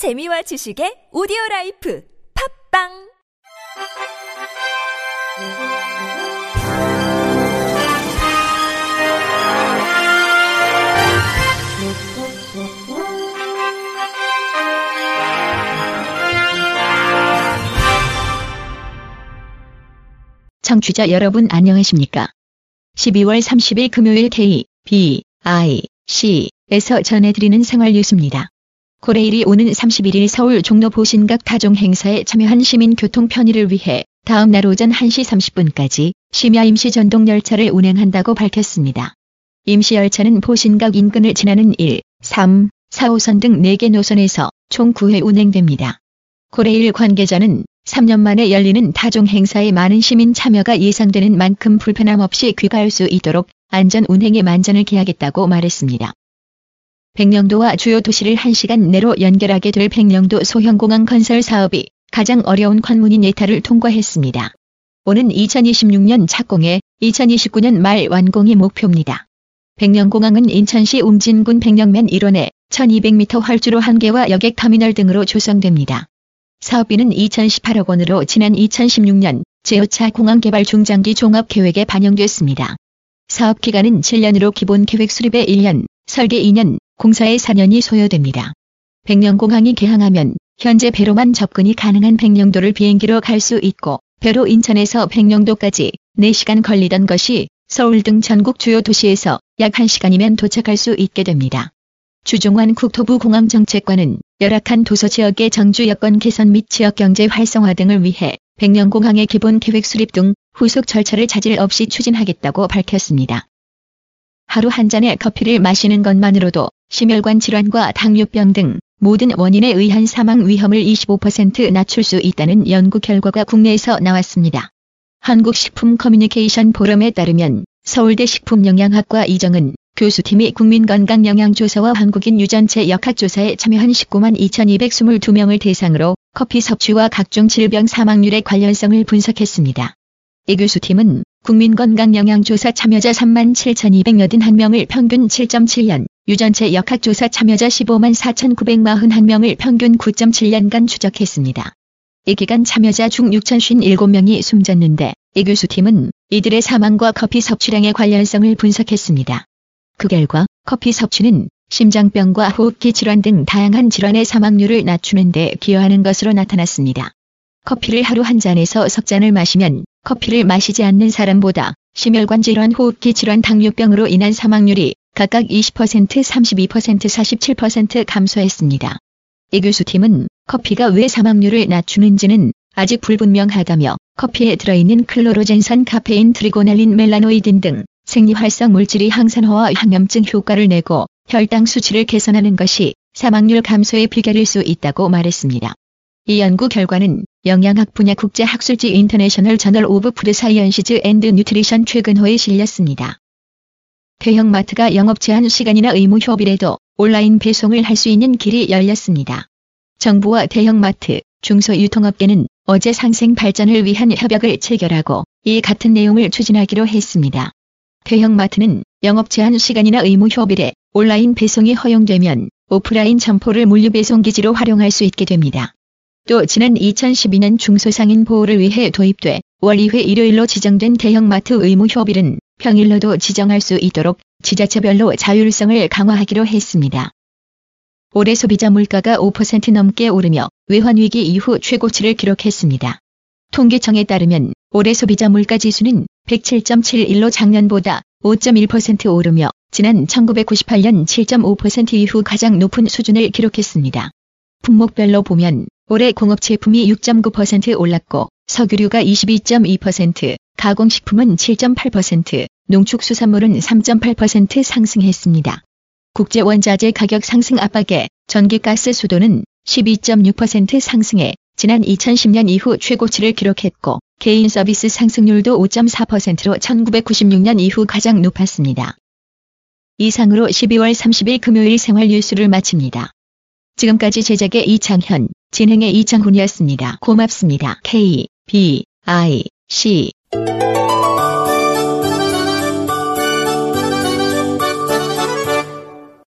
재미와 지식의 오디오 라이프 팟빵 청취자 여러분 안녕하십니까? 12월 30일 금요일 K, B, I, C에서 전해드리는 생활 뉴스입니다. 고레일이 오는 31일 서울 종로 보 신각 타종 행사에 참여한 시민 교통 편의를 위해 다음 날 오전 1시 30분까지 심야 임시 전동 열차를 운행한다고 밝혔습니다. 임시 열차는 보신각 인근을 지나는 1, 3, 4호선 등 4개 노선에서 총 9회 운행됩니다. 고레일 관계자는 3년 만에 열리는 타종 행사에 많은 시민 참여가 예상되는 만큼 불편함 없이 귀가할 수 있도록 안전 운행에 만전을 기하겠다고 말했습니다. 백령도와 주요 도시를 1시간 내로 연결하게 될 백령도 소형공항 건설 사업이 가장 어려운 관문인 예타를 통과했습니다. 오는 2026년 착공에 2029년 말 완공이 목표입니다. 백령공항은 인천시 웅진군 백령면 일원에 1200m 활주로 1개와 여객 터미널 등으로 조성됩니다. 사업비는 2018억 원으로 지난 2016년 제5차 공항 개발 중장기 종합 계획에 반영됐습니다. 사업 기간은 7년으로 기본 계획 수립에 1년, 설계 2년, 공사에 4년이 소요됩니다. 백령공항이 개항하면 현재 배로만 접근이 가능한 백령도를 비행기로 갈 수 있고 배로 인천에서 백령도까지 4시간 걸리던 것이 서울 등 전국 주요 도시에서 약 1시간이면 도착할 수 있게 됩니다. 주종환 국토부 공항정책관은 열악한 도서 지역의 정주 여건 개선 및 지역 경제 활성화 등을 위해 백령공항의 기본 계획 수립 등 후속 절차를 자질 없이 추진하겠다고 밝혔습니다. 하루 한 잔의 커피를 마시는 것만으로도 심혈관 질환과 당뇨병 등 모든 원인에 의한 사망 위험을 25% 낮출 수 있다는 연구 결과가 국내에서 나왔습니다. 한국식품 커뮤니케이션 포럼에 따르면 서울대 식품영양학과 이정은 교수팀이 국민건강영양조사와 한국인 유전체 역학조사에 참여한 19만 2222명을 대상으로 커피 섭취와 각종 질병 사망률의 관련성을 분석했습니다. 이 교수팀은 국민건강영양조사 참여자 3만 7,281명을 평균 7.7년, 유전체 역학조사 참여자 15만 4,941명을 평균 9.7년간 추적했습니다. 이 기간 참여자 중 6,057명이 숨졌는데 이 교수팀은 이들의 사망과 커피 섭취량의 관련성을 분석했습니다. 그 결과 커피 섭취는 심장병과 호흡기 질환 등 다양한 질환의 사망률을 낮추는 데 기여하는 것으로 나타났습니다. 커피를 하루 한 잔에서 석 잔을 마시면 커피를 마시지 않는 사람보다 심혈관 질환, 호흡기 질환, 당뇨병으로 인한 사망률이 각각 20%, 32%, 47% 감소했습니다. 이 교수팀은 커피가 왜 사망률을 낮추는지는 아직 불분명하다며 커피에 들어있는 클로로젠산, 카페인, 트리고넬린, 멜라노이딘 등 생리활성 물질이 항산화와 항염증 효과를 내고 혈당 수치를 개선하는 것이 사망률 감소의 비결일 수 있다고 말했습니다. 이 연구 결과는 영양학 분야 국제학술지 International Journal of Food Sciences and Nutrition 최근호에 실렸습니다. 대형마트가 영업 제한 시간이나 의무 휴업이라도 온라인 배송을 할 수 있는 길이 열렸습니다. 정부와 대형마트, 중소유통업계는 어제 상생 발전을 위한 협약을 체결하고 이 같은 내용을 추진하기로 했습니다. 대형마트는 영업 제한 시간이나 의무 휴업일에 온라인 배송이 허용되면 오프라인 점포를 물류 배송 기지로 활용할 수 있게 됩니다. 또 지난 2012년 중소상인 보호를 위해 도입돼 월 2회 일요일로 지정된 대형마트 의무 휴업일은 평일로도 지정할 수 있도록 지자체별로 자율성을 강화하기로 했습니다. 올해 소비자 물가가 5% 넘게 오르며 외환위기 이후 최고치를 기록했습니다. 통계청에 따르면 올해 소비자 물가 지수는 107.71로 작년보다 5.1% 오르며 지난 1998년 7.5% 이후 가장 높은 수준을 기록했습니다. 품목별로 보면 올해 공업 제품이 6.9% 올랐고 석유류가 22.2%, 가공식품은 7.8%, 농축수산물은 3.8% 상승했습니다. 국제원자재 가격 상승 압박에 전기가스 수도는 12.6% 상승해 지난 2010년 이후 최고치를 기록했고 개인 서비스 상승률도 5.4%로 1996년 이후 가장 높았습니다. 이상으로 12월 30일 금요일 생활 뉴스를 마칩니다. 지금까지 제작의 이창현, 진행의 이창훈이었습니다. 고맙습니다. K, B, I, C Música